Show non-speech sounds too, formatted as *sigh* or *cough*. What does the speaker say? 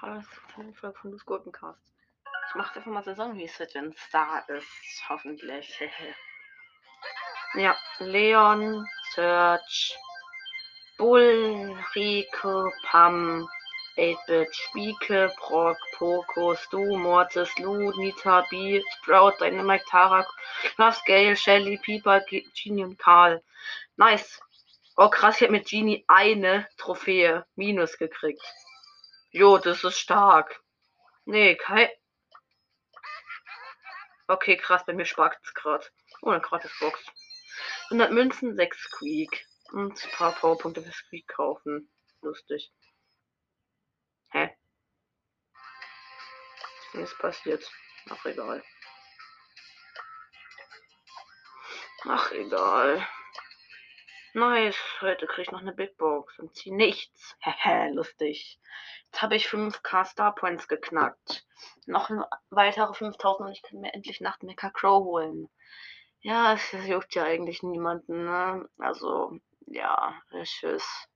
Hallo, das ist eine Folge von Luz Gurkencast. Ich mach einfach mal Saison, wie es wenn Star ist. Hoffentlich. *laughs* ja, Leon, Search, Bull, Rico, Pam, 8-Bit, Spieke, Brock, Poco, Stu, Mortis, Lou, Nita, B, Sprout, Dynamite, Tarak, Klaus, Gale, Shelly, Pieper, Genie und Karl. Nice. Oh krass, ich habe mit Genie eine Trophäe Minus gekriegt. Jo, das ist stark. Nee, kein. Okay, krass, bei mir spart es gerade. Oh, eine gratis Box. 100 Münzen, 6 Squeak. Und ein paar Powerpunkte für Squeak kaufen. Lustig. Hä? Was passiert? Ach, egal. Ach, egal. Nice. Heute kriege ich noch eine Big Box und ziehe nichts. *laughs* Hehe, lustig. Jetzt habe ich 5k Star Points geknackt. Noch weitere 5000 und ich kann mir endlich Nachtmecker Crow holen. Ja, es juckt ja eigentlich niemanden, ne? Also, ja, tschüss.